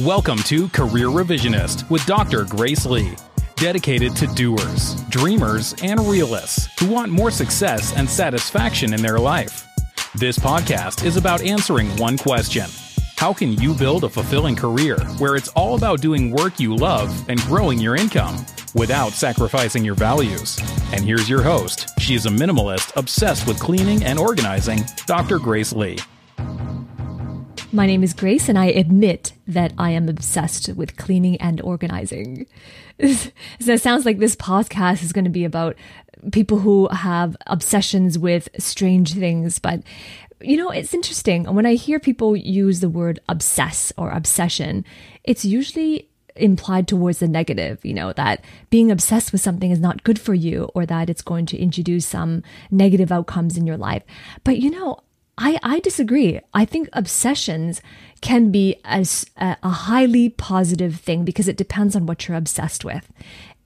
Welcome to Career Revisionist with Dr. Grace Lee, dedicated to doers, dreamers, and realists who want more success and satisfaction in their life. This podcast is about answering one question How can you build a fulfilling career where it's all about doing work you love and growing your income without sacrificing your values? And here's your host. She is a minimalist obsessed with cleaning and organizing, Dr. Grace Lee. My name is Grace, and I admit that I am obsessed with cleaning and organizing. so it sounds like this podcast is going to be about people who have obsessions with strange things, but you know, it's interesting. When I hear people use the word obsess or obsession, it's usually implied towards the negative, you know, that being obsessed with something is not good for you or that it's going to introduce some negative outcomes in your life. But you know, I, I disagree. I think obsessions can be as a, a highly positive thing because it depends on what you're obsessed with.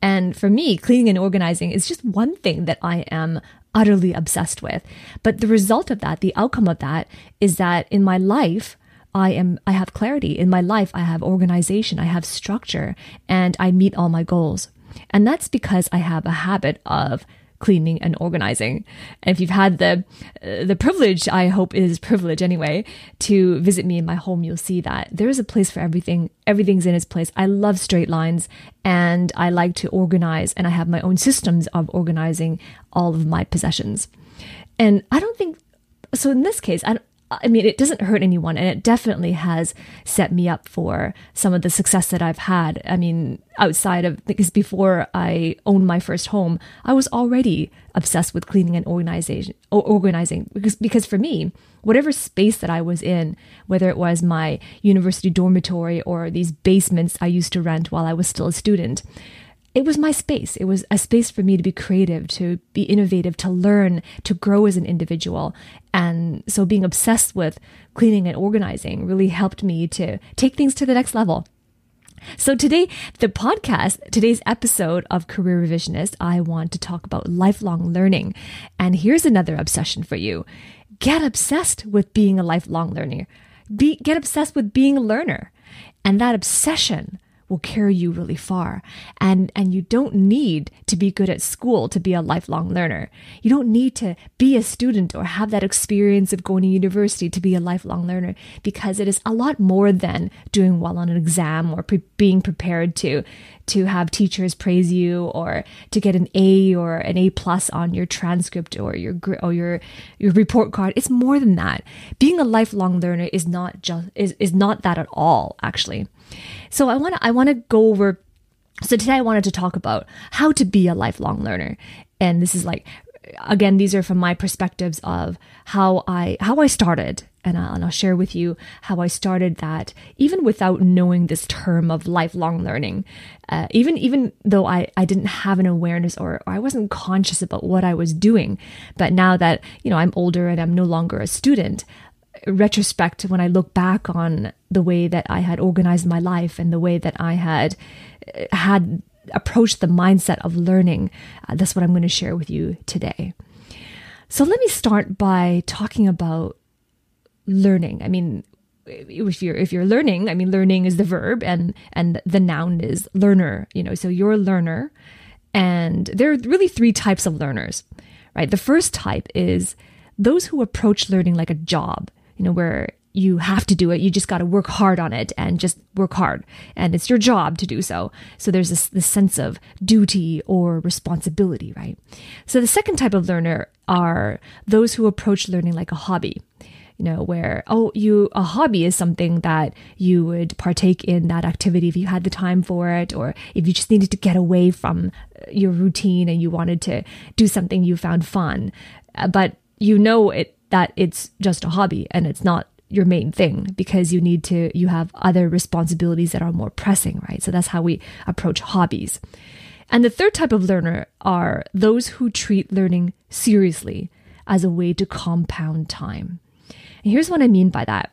And for me, cleaning and organizing is just one thing that I am utterly obsessed with. But the result of that, the outcome of that is that in my life, I am I have clarity. In my life, I have organization, I have structure, and I meet all my goals. And that's because I have a habit of cleaning and organizing. And if you've had the uh, the privilege, I hope it is privilege anyway, to visit me in my home, you'll see that there is a place for everything. Everything's in its place. I love straight lines and I like to organize and I have my own systems of organizing all of my possessions. And I don't think so in this case, I, I mean, it doesn't hurt anyone, and it definitely has set me up for some of the success that I've had. I mean, outside of because before I owned my first home, I was already obsessed with cleaning and organization, organizing because because for me, whatever space that I was in, whether it was my university dormitory or these basements I used to rent while I was still a student, it was my space. It was a space for me to be creative, to be innovative, to learn, to grow as an individual. And so being obsessed with cleaning and organizing really helped me to take things to the next level. So today, the podcast, today's episode of Career Revisionist, I want to talk about lifelong learning. And here's another obsession for you. Get obsessed with being a lifelong learner. Be, get obsessed with being a learner. And that obsession will carry you really far. And, and you don't need to be good at school to be a lifelong learner. You don't need to be a student or have that experience of going to university to be a lifelong learner because it is a lot more than doing well on an exam or pre- being prepared to, to have teachers praise you or to get an A or an A plus on your transcript or your, or your, your report card. It's more than that. Being a lifelong learner is not just, is, is not that at all, actually. So I want to I want to go over so today I wanted to talk about how to be a lifelong learner. And this is like again these are from my perspectives of how I how I started and I'll, and I'll share with you how I started that even without knowing this term of lifelong learning uh, even even though I, I didn't have an awareness or, or I wasn't conscious about what I was doing but now that you know I'm older and I'm no longer a student retrospect when I look back on the way that I had organized my life and the way that I had had approached the mindset of learning, uh, that's what I'm going to share with you today. So let me start by talking about learning. I mean, if you're if you're learning, I mean, learning is the verb and and the noun is learner. You know, so you're a learner, and there are really three types of learners, right? The first type is those who approach learning like a job you know, where you have to do it. You just got to work hard on it and just work hard. And it's your job to do so. So there's this, this sense of duty or responsibility, right? So the second type of learner are those who approach learning like a hobby. You know, where, oh, you, a hobby is something that you would partake in that activity if you had the time for it, or if you just needed to get away from your routine and you wanted to do something you found fun. Uh, but you know it that it's just a hobby and it's not your main thing because you need to you have other responsibilities that are more pressing right? So that's how we approach hobbies. And the third type of learner are those who treat learning seriously as a way to compound time. And here's what i mean by that.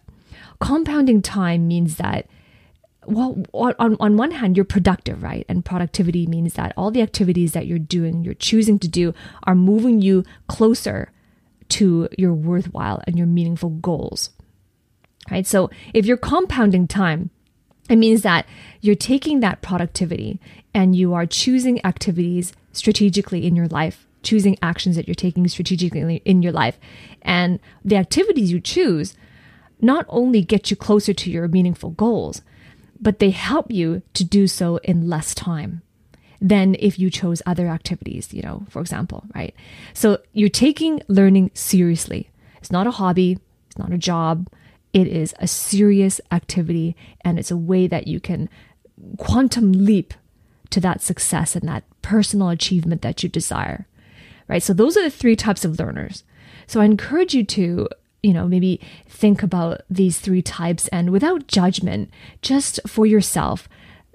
Compounding time means that well on, on one hand you're productive right? And productivity means that all the activities that you're doing you're choosing to do are moving you closer to your worthwhile and your meaningful goals. Right? So if you're compounding time, It means that you're taking that productivity and you are choosing activities strategically in your life, choosing actions that you're taking strategically in your life. And the activities you choose not only get you closer to your meaningful goals, but they help you to do so in less time than if you chose other activities, you know, for example, right? So you're taking learning seriously. It's not a hobby, it's not a job. It is a serious activity and it's a way that you can quantum leap to that success and that personal achievement that you desire. Right? So those are the three types of learners. So I encourage you to you know, maybe think about these three types and without judgment, just for yourself,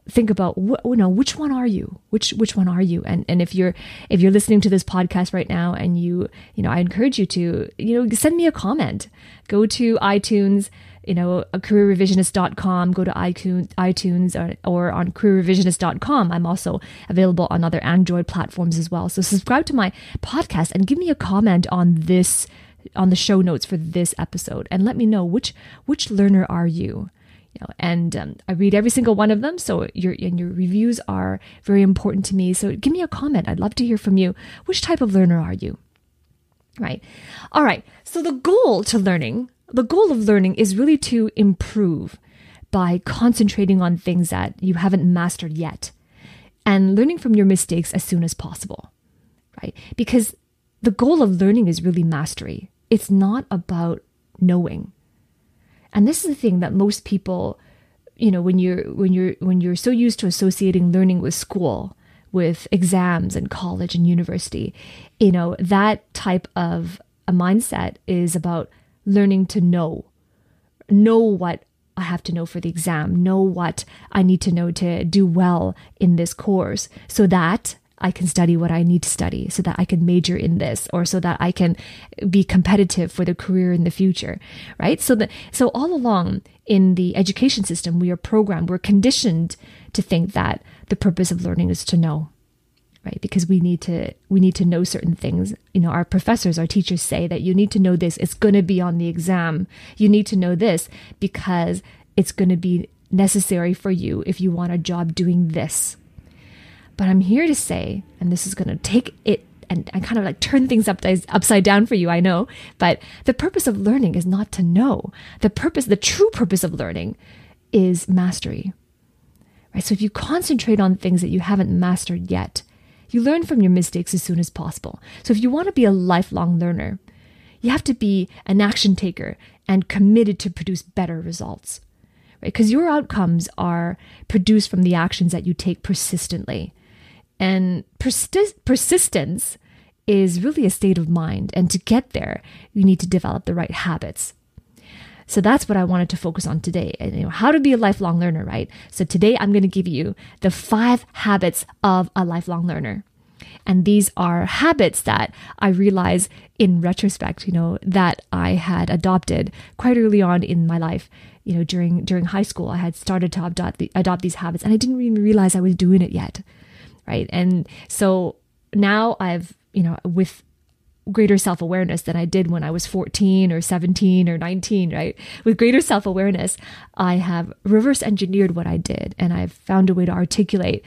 think about what you know which one are you? Which which one are you? And and if you're if you're listening to this podcast right now and you you know i encourage you to you know send me a comment. Go to itunes you know careerrevisionist.com go to itunes itunes or, or on careerrevisionist.com i'm also available on other android platforms as well. So subscribe to my podcast and give me a comment on this on the show notes for this episode. And let me know which which learner are you you know, and um, I read every single one of them. So your and your reviews are very important to me. So give me a comment. I'd love to hear from you. Which type of learner are you? Right. All right. So the goal to learning, the goal of learning is really to improve by concentrating on things that you haven't mastered yet and learning from your mistakes as soon as possible. Right? Because the goal of learning is really mastery. It's not about knowing. And this is the thing that most people, you know, when you're when you're when you're so used to associating learning with school, with exams and college and university, you know, that type of a mindset is about learning to know. Know what I have to know for the exam, know what I need to know to do well in this course so that I can study what I need to study so that I can major in this or so that I can be competitive for the career in the future, right? So that so all along in the education system, we are programmed, we're conditioned to think that the purpose of learning is to know, right? Because we need to we need to know certain things. You know, our professors, our teachers say that you need to know this. It's going to be on the exam. You need to know this because it's going to be necessary for you if you want a job doing this but I'm here to say, and this is going to take it and, and kind of like turn things up, upside down for you, I know. But the purpose of learning is not to know. The purpose, the true purpose of learning is mastery. Right? So if you concentrate on things that you haven't mastered yet, you learn from your mistakes as soon as possible. So if you want to be a lifelong learner, you have to be an action taker and committed to produce better results. Right? Because your outcomes are produced from the actions that you take persistently. And persi- persistence is really a state of mind. And to get there, you need to develop the right habits. So that's what I wanted to focus on today. And, you know, how to be a lifelong learner, right? So today I'm going to give you the five habits of a lifelong learner. And these are habits that I realize in retrospect, you know, that I had adopted quite early on in my life. You know, during during high school, I had started to adopt the, adopt these habits, and I didn't even realize I was doing it yet right? And so now I've, you know, with greater self awareness than I did when I was 14 or 17 or 19, right? With greater self awareness, I have reverse engineered what I did and I've found a way to articulate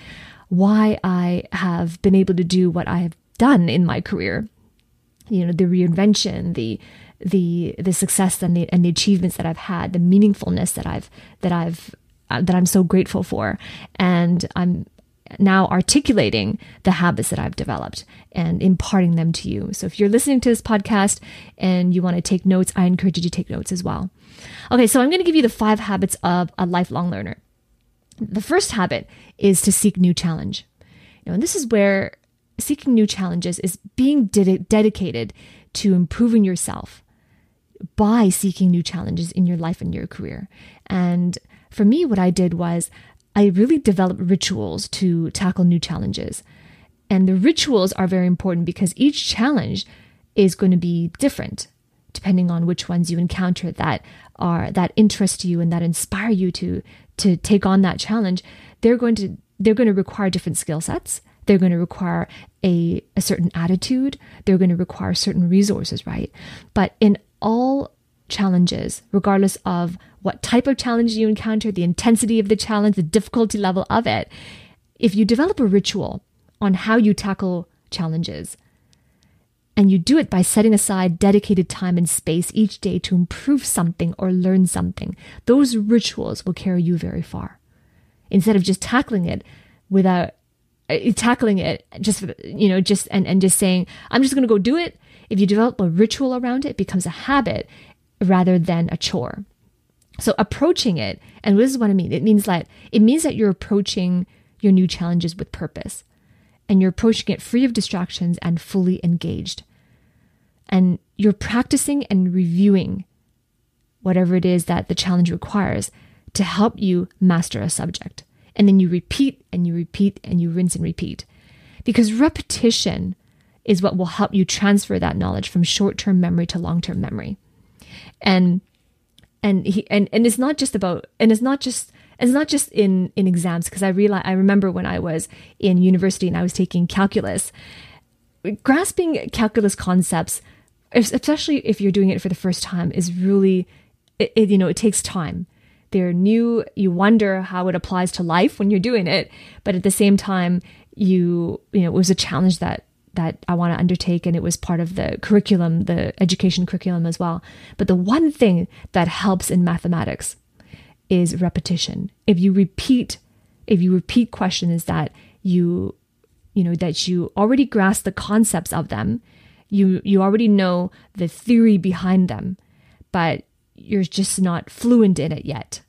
why I have been able to do what I have done in my career. You know, the reinvention, the the the success and the and the achievements that I've had, the meaningfulness that I've that I've uh, that I'm so grateful for, and I'm now articulating the habits that I've developed and imparting them to you. So if you're listening to this podcast and you want to take notes, I encourage you to take notes as well. Okay, so I'm going to give you the five habits of a lifelong learner. The first habit is to seek new challenge. You know, and this is where seeking new challenges is being ded- dedicated to improving yourself by seeking new challenges in your life and your career. And for me, what I did was I really developed rituals to tackle new challenges. And the rituals are very important because each challenge is going to be different depending on which ones you encounter that are that interest you and that inspire you to to take on that challenge. They're going to they're going to require different skill sets. They're going to require a, a certain attitude. They're going to require certain resources, right? But in all challenges, regardless of what type of challenge you encounter, the intensity of the challenge, the difficulty level of it. If you develop a ritual on how you tackle challenges, and you do it by setting aside dedicated time and space each day to improve something or learn something. Those rituals will carry you very far. Instead of just tackling it without uh, tackling it just you know just and, and just saying i'm just going to go do it if you develop a ritual around it, it becomes a habit rather than a chore so approaching it and this is what i mean it means that it means that you're approaching your new challenges with purpose and you're approaching it free of distractions and fully engaged. And you're practicing and reviewing whatever it is that the challenge requires to help you master a subject. And then you repeat and you repeat and you rinse and repeat. Because repetition is what will help you transfer that knowledge from short-term memory to long-term memory. And and he and, and it's not just about and it's not just it's not just in in exams because I realize I remember when I was in university and I was taking calculus, grasping calculus concepts, especially if you're doing it for the first time, is really it, it, you know it takes time. They're new. You wonder how it applies to life when you're doing it, but at the same time, you you know it was a challenge that that I want to undertake, and it was part of the curriculum, the education curriculum as well. But the one thing that helps in mathematics is repetition. If you repeat, if you repeat questions that you, you know, that you already grasp the concepts of them, you you already know the theory behind them, but you're just not fluent in it yet.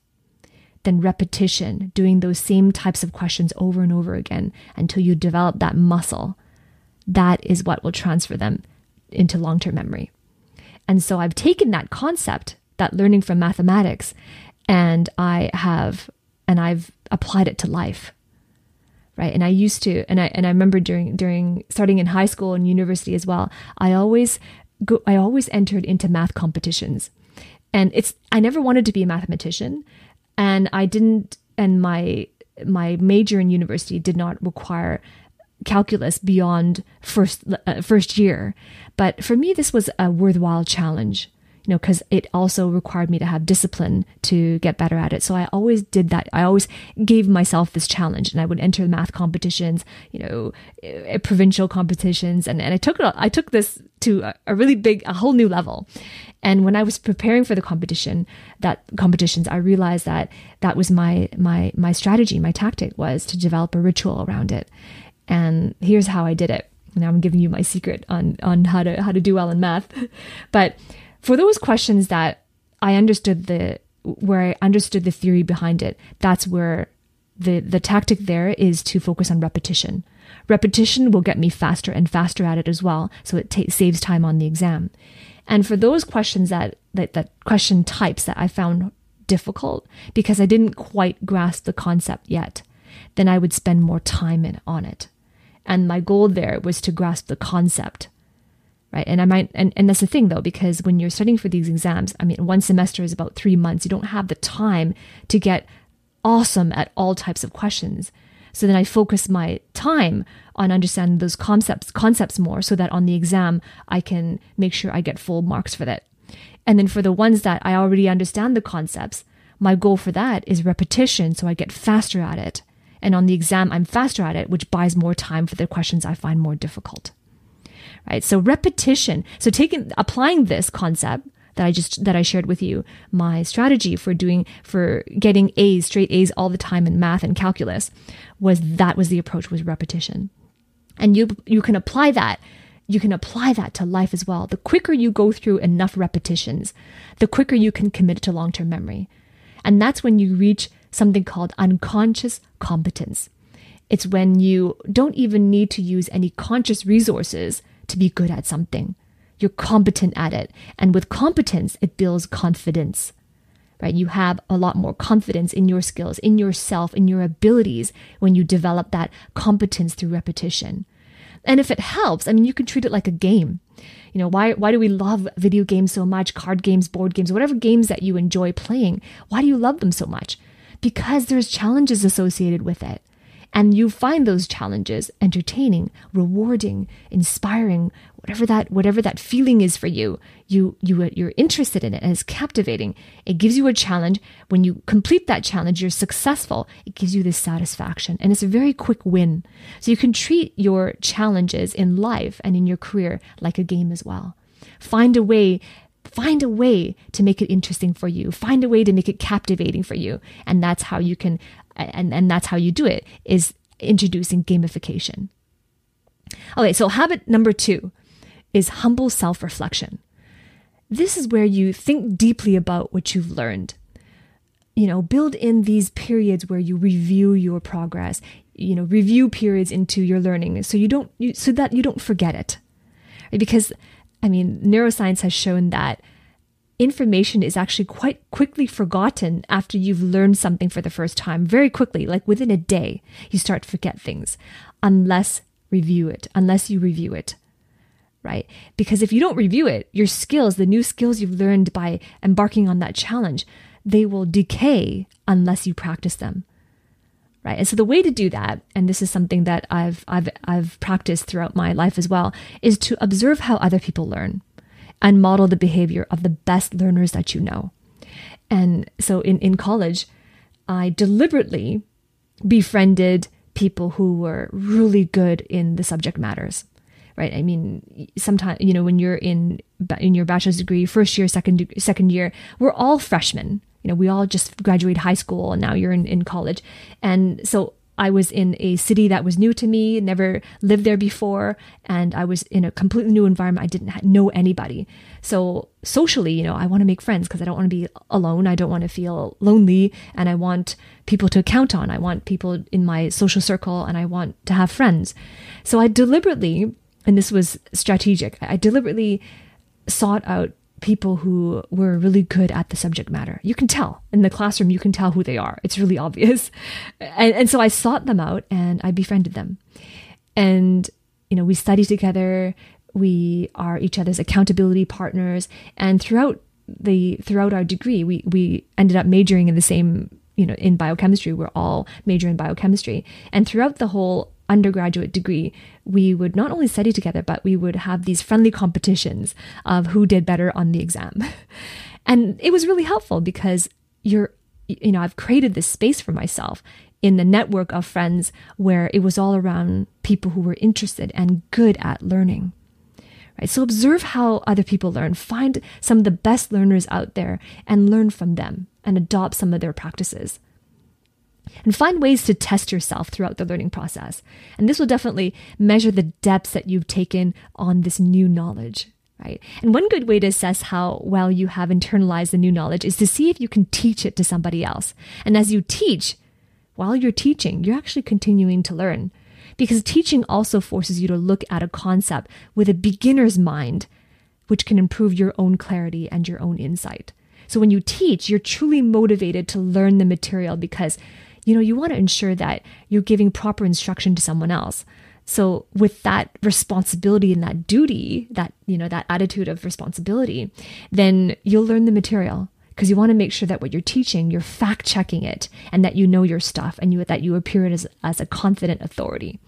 Then repetition, doing those same types of questions over and over again until you develop that muscle, that is what will transfer them into long term memory. And so I've taken that concept, that learning from mathematics, and I have and I've applied it to life. Right. And I used to and I and I remember during during starting in high school and university as well, I always go I always entered into math competitions. And it's I never wanted to be a mathematician and I didn't and my my major in university did not require calculus beyond first uh, first year. But for me this was a worthwhile challenge you know, because it also required me to have discipline to get better at it. So I always did that. I always gave myself this challenge and I would enter math competitions, you know, uh, provincial competitions. And, and I took it, I took this to a really big, a whole new level. And when I was preparing for the competition, that competitions, I realized that that was my, my, my strategy, my tactic was to develop a ritual around it. And here's how I did it. Now I'm giving you my secret on, on how to, how to do well in math. but for those questions that I understood the where I understood the theory behind it, that's where the the tactic there is to focus on repetition. Repetition will get me faster and faster at it as well, so it t- saves time on the exam. And for those questions that, that that question types that I found difficult because I didn't quite grasp the concept yet, then I would spend more time in, on it. And my goal there was to grasp the concept right? And I might, and, and that's the thing though, because when you're studying for these exams, I mean, one semester is about three months. You don't have the time to get awesome at all types of questions. So then I focus my time on understanding those concepts, concepts more so that on the exam, I can make sure I get full marks for that. And then for the ones that I already understand the concepts, my goal for that is repetition so I get faster at it. And on the exam, I'm faster at it, which buys more time for the questions I find more difficult right? So repetition. So taking, applying this concept that I just, that I shared with you, my strategy for doing, for getting A's, straight A's all the time in math and calculus was that was the approach was repetition. And you, you can apply that you can apply that to life as well. The quicker you go through enough repetitions, the quicker you can commit to long term memory. And that's when you reach something called unconscious competence. It's when you don't even need to use any conscious resources to be good at something. You're competent at it. And with competence, it builds confidence, right? You have a lot more confidence in your skills, in yourself, in your abilities when you develop that competence through repetition. And if it helps, I mean, you can treat it like a game. You know, why, why do we love video games so much? Card games, board games, whatever games that you enjoy playing. Why do you love them so much? Because there's challenges associated with it. and you find those challenges entertaining, rewarding, inspiring, whatever that whatever that feeling is for you, you you you're interested in it and it's captivating. It gives you a challenge. When you complete that challenge, you're successful. It gives you this satisfaction and it's a very quick win. So you can treat your challenges in life and in your career like a game as well. Find a way find a way to make it interesting for you find a way to make it captivating for you and that's how you can and and that's how you do it is introducing gamification okay so habit number 2 is humble self reflection. This is where you think deeply about what you've learned. You know, build in these periods where you review your progress, you know, review periods into your learning so you don't, you, so that you don't forget it. Because, I mean, neuroscience has shown that information is actually quite quickly forgotten after you've learned something for the first time. Very quickly, like within a day, you start to forget things unless review it, unless you review it right? Because if you don't review it, your skills, the new skills you've learned by embarking on that challenge, they will decay unless you practice them. Right. And so the way to do that, and this is something that I've I've I've practiced throughout my life as well, is to observe how other people learn and model the behavior of the best learners that you know. And so in, in college, I deliberately befriended people who were really good in the subject matters right? I mean, sometimes you know when you're in in your bachelor's degree, first year, second second year, we're all freshmen. You know, we all just graduated high school, and now you're in in college, and so I was in a city that was new to me, never lived there before, and I was in a completely new environment. I didn't know anybody. So, socially, you know, I want to make friends because I don't want to be alone. I don't want to feel lonely, and I want people to count on. I want people in my social circle, and I want to have friends. So, I deliberately and this was strategic. I deliberately sought out people who were really good at the subject matter. You can tell in the classroom, you can tell who they are. It's really obvious. And, and so I sought them out and I befriended them. And, you know, we studied together. We are each other's accountability partners. And throughout the, throughout our degree, we, we ended up majoring in the same, you know, in biochemistry. We're all major in biochemistry. And throughout the whole undergraduate degree, we would not only study together, but we would have these friendly competitions of who did better on the exam. and it was really helpful because you're, you know, I've created this space for myself in the network of friends where it was all around people who were interested and good at learning. Right? So observe how other people learn. Find some of the best learners out there and learn from them and adopt some of their practices and find ways to test yourself throughout the learning process. And this will definitely measure the depths that you've taken on this new knowledge. Right. And one good way to assess how well you have internalized the new knowledge is to see if you can teach it to somebody else. And as you teach, while you're teaching, you're actually continuing to learn. Because teaching also forces you to look at a concept with a beginner's mind, which can improve your own clarity and your own insight. So when you teach, you're truly motivated to learn the material because you know, you want to ensure that you're giving proper instruction to someone else. So with that responsibility and that duty, that, you know, that attitude of responsibility, then you'll learn the material because you want to make sure that what you're teaching, you're fact checking it and that you know your stuff and you, that you appear as, as a confident authority.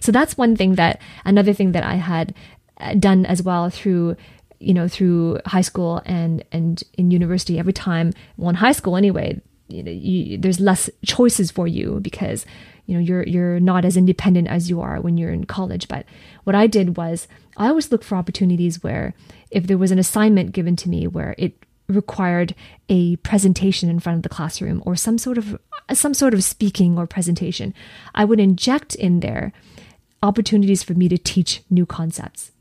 So that's one thing that, another thing that I had uh, done as well through you know through high school and and in university every time well in high school anyway you know, you, there's less choices for you because you know you're you're not as independent as you are when you're in college. But what i did was i always look for opportunities where if there was an assignment given to me where it required a presentation in front of the classroom or some sort of some sort of speaking or presentation i would inject in there opportunities for me to teach new concepts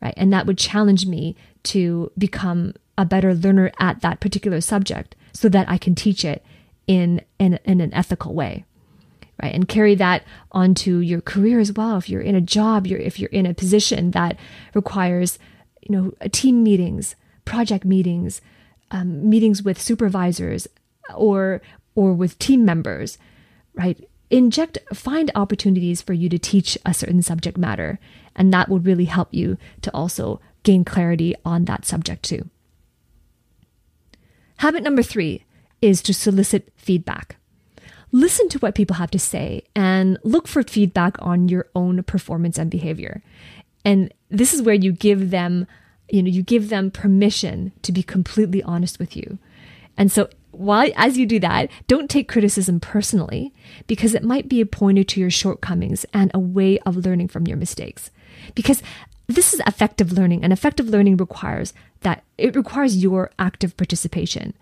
right? And that would challenge me to become a better learner at that particular subject so that I can teach it in, in, in an ethical way. Right. And carry that onto your career as well. If you're in a job, you're, if you're in a position that requires, you know, team meetings, project meetings, um, meetings with supervisors or, or with team members, right? Inject, find opportunities for you to teach a certain subject matter. And that would really help you to also gain clarity on that subject too. Habit number three is to solicit feedback. listen to what people have to say and look for feedback on your own performance and behavior. And this is where you give them, you know, you give them permission to be completely honest with you. And so while as you do that, don't take criticism personally because it might be a pointer to your shortcomings and a way of learning from your mistakes. Because this is effective learning and effective learning requires that it requires your active participation.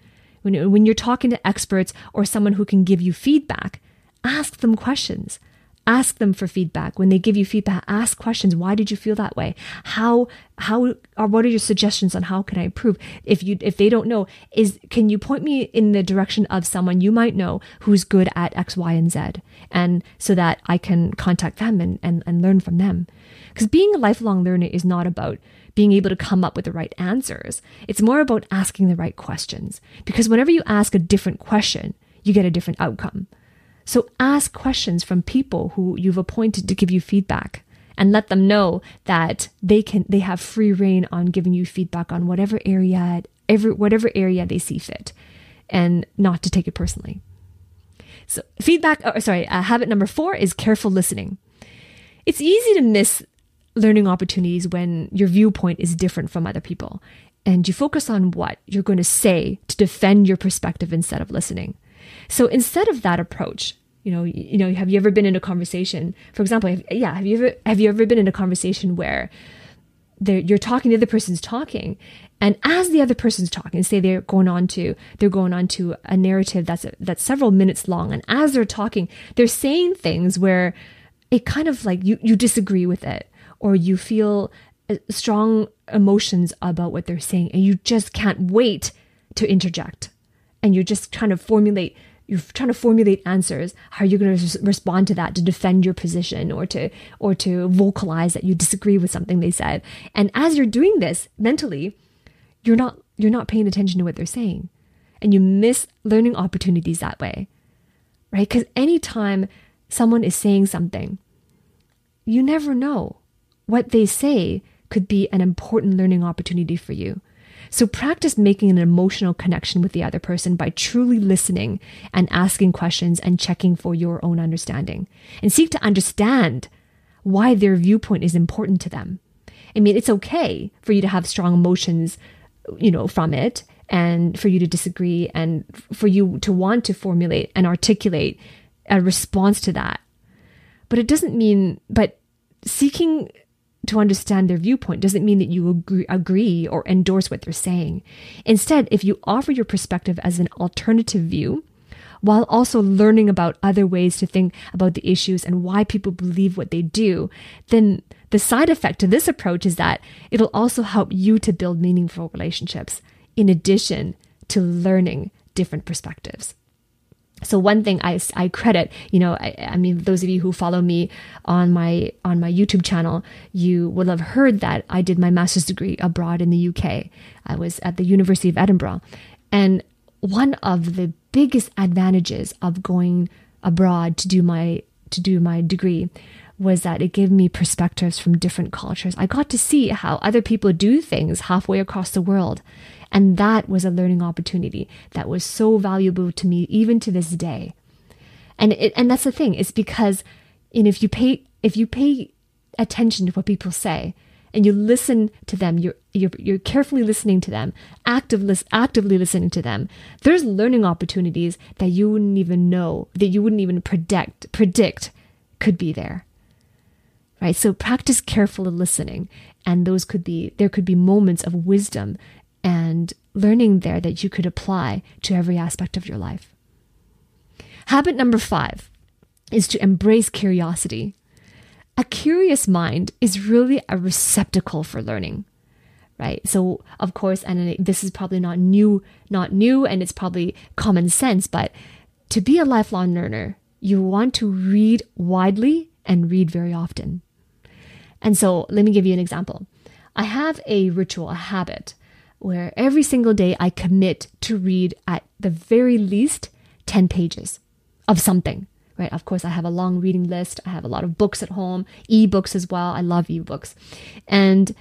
When, when you're talking to experts or someone who can give you feedback, ask them questions. Ask them for feedback. When they give you feedback ask questions. Why did you feel that way? How how or what are your suggestions on how can i improve? If you if they don't know is can you point me in the direction of someone you might know who's good at x y and z and so that i can contact them and and, and learn from them. Because being a lifelong learner is not about being able to come up with the right answers. It's more about asking the right questions. Because whenever you ask a different question you get a different outcome. So ask questions from people who you've appointed to give you feedback and let them know that they can they have free rein on giving you feedback on whatever area every whatever area they see fit and not to take it personally. So feedback oh, sorry, uh, habit number 4 is careful listening. It's easy to miss learning opportunities when your viewpoint is different from other people and you focus on what you're going to say to defend your perspective instead of listening. So instead of that approach, you know, you know, have you ever been in a conversation? For example, have, yeah, have you ever have you ever been in a conversation where you're talking, the other person's talking, and as the other person's talking, say they're going on to they're going on to a narrative that's that's several minutes long, and as they're talking, they're saying things where it kind of like you you disagree with it, or you feel uh, strong emotions about what they're saying, and you just can't wait to interject, and you're just trying to formulate you're trying to formulate answers how are you going to respond to that to defend your position or to or to vocalize that you disagree with something they said? And as you're doing this mentally you're not you're not paying attention to what they're saying. And you miss learning opportunities that way right? Because anytime someone is saying something you never know. What they say could be an important learning opportunity for you so practice making an emotional connection with the other person by truly listening and asking questions and checking for your own understanding. And seek to understand why their viewpoint is important to them. I mean, it's okay for you to have strong emotions, you know, from it and for you to disagree and for you to want to formulate and articulate a response to that. But it doesn't mean, but seeking to understand their viewpoint doesn't mean that you agree, agree or endorse what they're saying. Instead, if you offer your perspective as an alternative view, while also learning about other ways to think about the issues and why people believe what they do, then the side effect to this approach is that it'll also help you to build meaningful relationships in addition to learning different perspectives. So one thing I, I credit, you know, I, I, mean, those of you who follow me on my on my YouTube channel, you will have heard that I did my master's degree abroad in the UK. I was at the University of Edinburgh, and one of the biggest advantages of going abroad to do my to do my degree was that it gave me perspectives from different cultures. I got to see how other people do things halfway across the world. And that was a learning opportunity that was so valuable to me even to this day. And it, and that's the thing, it's because if you pay if you pay attention to what people say and you listen to them, you're you're, you're carefully listening to them, active, actively listening to them. There's learning opportunities that you wouldn't even know, that you wouldn't even predict predict could be there right so practice careful listening and those could be there could be moments of wisdom and learning there that you could apply to every aspect of your life. Habit number 5 is to embrace curiosity. A curious mind is really a receptacle for learning right? So of course and this is probably not new not new and it's probably common sense but to be a lifelong learner you want to read widely and read very often. And so let me give you an example. I have a ritual, a habit, where every single day I commit to read at the very least 10 pages of something. Right? Of course, I have a long reading list. I have a lot of books at home, ebooks as well. I love ebooks. And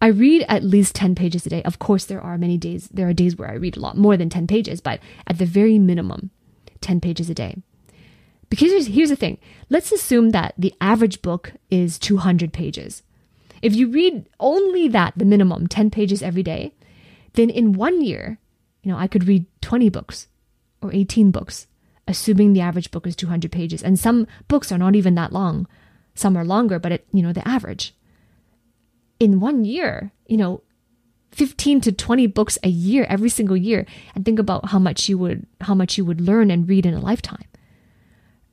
I read at least 10 pages a day. Of course, there are many days, there are days where I read a lot more than 10 pages, but at the very minimum, 10 pages a day. Because here's, here's the thing let's assume that the average book is 200 pages. If you read only that, the minimum, 10 pages every day, then in one year, you know, I could read 20 books or 18 books, assuming the average book is 200 pages. And some books are not even that long. Some are longer, but it, you know, the average. In one year, you know, 15 to 20 books a year every single year and think about how much you would how much you would learn and read in a lifetime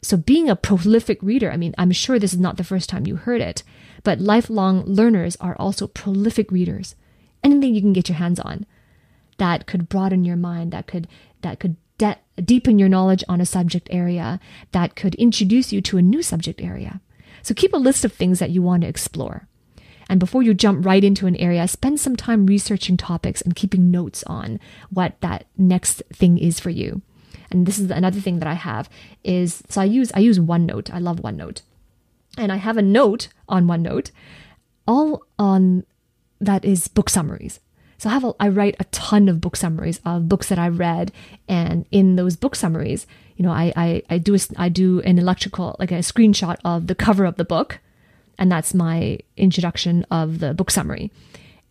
so being a prolific reader i mean i'm sure this is not the first time you heard it but lifelong learners are also prolific readers anything you can get your hands on that could broaden your mind that could that could de- deepen your knowledge on a subject area that could introduce you to a new subject area so keep a list of things that you want to explore and before you jump right into an area, spend some time researching topics and keeping notes on what that next thing is for you. And this is another thing that I have is so I use I use OneNote. I love OneNote. And I have a note on OneNote all on that is book summaries. So I have a, I write a ton of book summaries of books that I read, and in those book summaries, you know, I I, I do a, I do an electrical like a screenshot of the cover of the book, and that's my introduction of the book summary.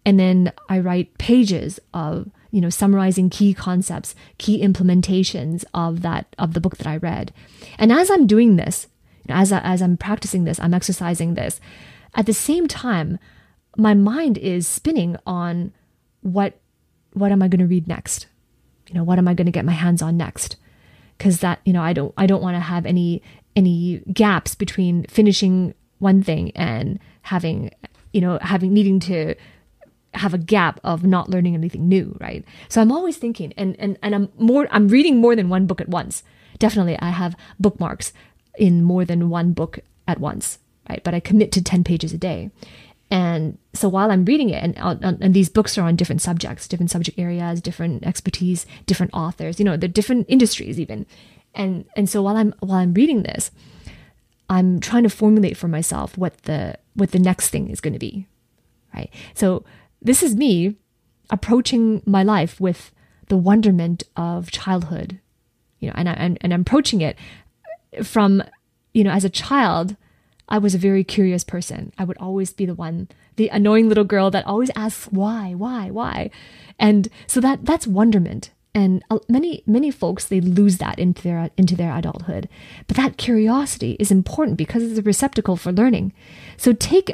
And then I write pages of, you know, summarizing key concepts, key implementations of that, of the book that I read. And as I'm doing this, as, I, as I'm practicing this, I'm exercising this, at the same time, my mind is spinning on what, what am I going to read next? You know, what am I going to get my hands on next? Because that, you know, I don't, I don't want to have any, any gaps between finishing one thing and having, you know, having needing to have a gap of not learning anything new, right? So I'm always thinking and and and I'm more I'm reading more than one book at once. Definitely I have bookmarks in more than one book at once, right? But I commit to 10 pages a day. And so while I'm reading it, and, uh, uh, and these books are on different subjects, different subject areas, different expertise, different authors, you know, they're different industries even. And and so while I'm while I'm reading this, I'm trying to formulate for myself what the what the next thing is going to be. Right? So this is me approaching my life with the wonderment of childhood. You know, and I and, and I'm approaching it from, you know, as a child, I was a very curious person. I would always be the one, the annoying little girl that always asks why, why, why. And so that that's wonderment. And uh, many many folks they lose that into their into their adulthood. But that curiosity is important because it's a receptacle for learning. So take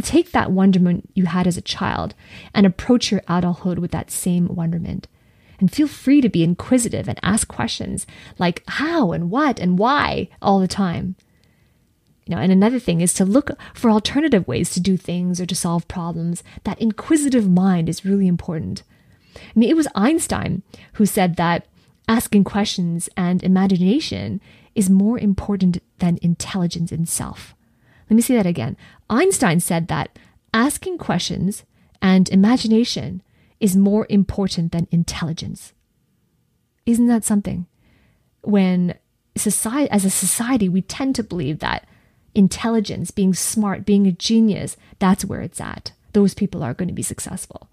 take that wonderment you had as a child and approach your adulthood with that same wonderment. And feel free to be inquisitive and ask questions like how and what and why all the time you know and another thing is to look for alternative ways to do things or to solve problems that inquisitive mind is really important I mean, it was Einstein who said that asking questions and imagination is more important than intelligence itself. Let me say that again. Einstein said that asking questions and imagination is more important than intelligence. Isn't that something? When society, as a society, we tend to believe that intelligence, being smart, being a genius, that's where it's at. Those people are going to be successful.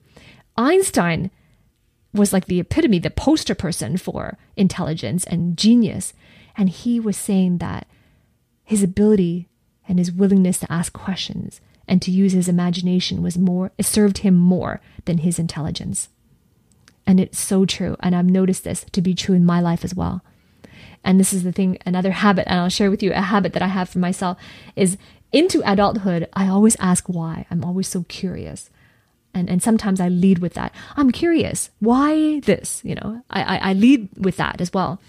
Einstein was like the epitome, the poster person for intelligence and genius. And he was saying that his ability and his willingness to ask questions and to use his imagination was more, it served him more than his intelligence. And it's so true. And I've noticed this to be true in my life as well. And this is the thing, another habit, and I'll share with you a habit that I have for myself is into adulthood, I always ask why. I'm always so curious and and sometimes I lead with that. I'm curious, why this? You know, I, I, I lead with that as well.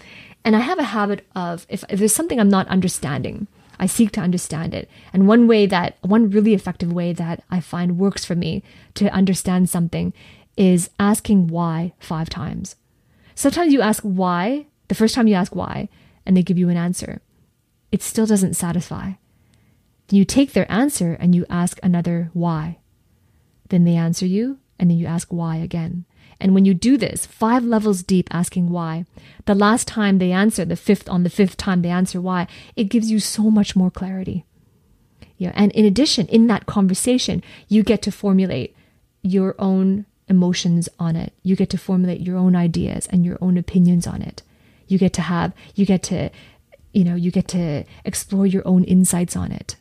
And I have a habit of if, if there's something I'm not understanding, I seek to understand it. And one way that one really effective way that I find works for me to understand something is asking why five times. Sometimes you ask why, the first time you ask why, and they give you an answer. It still doesn't satisfy. Then You take their answer and you ask another why. Then they answer you, and then you ask why again. And when you do this, five levels deep asking why, the last time they answer, the fifth on the fifth time they answer why, it gives you so much more clarity. Yeah, and in addition, in that conversation, you get to formulate your own emotions on it. You get to formulate your own ideas and your own opinions on it. You get to have, you get to you know, you get to explore your own insights on it.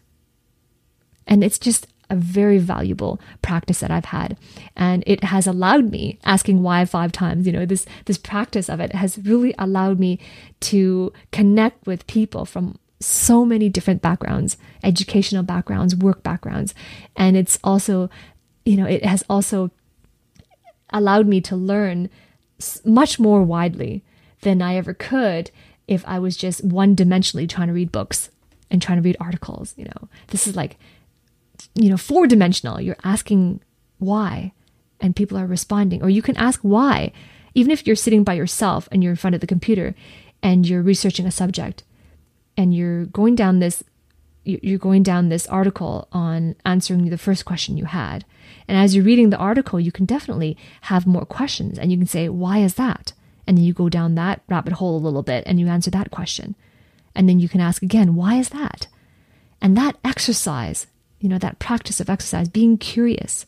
And it's just a very valuable practice that I've had. And it has allowed me asking why five times, you know, this this practice of it has really allowed me to connect with people from so many different backgrounds, educational backgrounds, work backgrounds. And it's also, you know, it has also allowed me to learn much more widely than I ever could if I was just one dimensionally trying to read books and trying to read articles. You know, this is like, you know, four dimensional. You're asking why, and people are responding. Or you can ask why, even if you're sitting by yourself and you're in front of the computer and you're researching a subject and you're going down this you're going down this article on answering the first question you had. And as you're reading the article, you can definitely have more questions and you can say, why is that? And then you go down that rabbit hole a little bit and you answer that question. And then you can ask again, why is that? And that exercise, you know, that practice of exercise, being curious,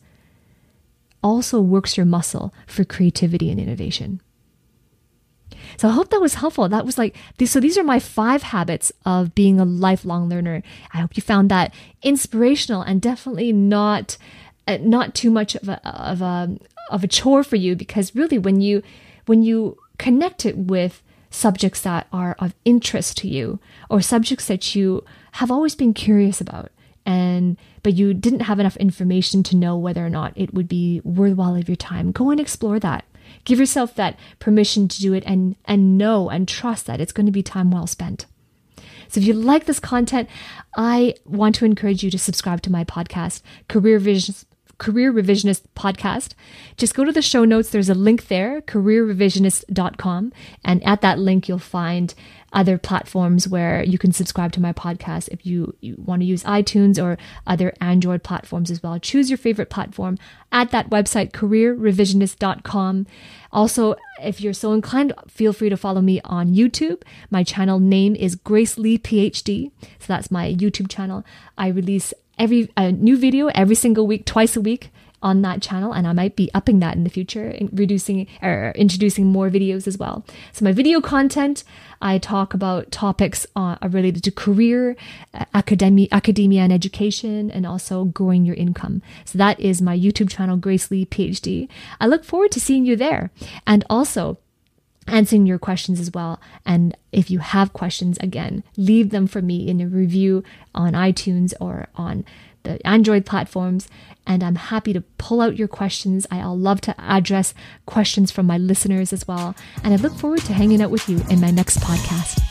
also works your muscle for creativity and innovation. So I hope that was helpful. That was like, so these are my five habits of being a lifelong learner. I hope you found that inspirational and definitely not, uh, not too much of a, of a, of a chore for you because really when you, when you connect it with subjects that are of interest to you or subjects that you have always been curious about and but you didn't have enough information to know whether or not it would be worthwhile of your time. Go and explore that. Give yourself that permission to do it and and know and trust that it's going to be time well spent. So if you like this content i want to encourage you to subscribe to my podcast career visions Career Revisionist podcast. Just go to the show notes. There's a link there, careerrevisionist.com. And at that link, you'll find other platforms where you can subscribe to my podcast if you, you want to use iTunes or other Android platforms as well. Choose your favorite platform at that website, careerrevisionist.com. Also, if you're so inclined, feel free to follow me on YouTube. My channel name is Grace Lee PhD. So that's my YouTube channel. I release every a new video every single week, twice a week on that channel, and I might be upping that in the future, reducing or introducing more videos as well. So my video content, I talk about topics uh, related to career, uh, academia, academia and education, and also growing your income. So that is my YouTube channel, Grace Lee PhD. I look forward to seeing you there, and also answering your questions as well. And if you have questions, again, leave them for me in a review on iTunes or on the Android platforms. And I'm happy to pull out your questions. I'll love to address questions from my listeners as well. And I look forward to hanging out with you in my next podcast.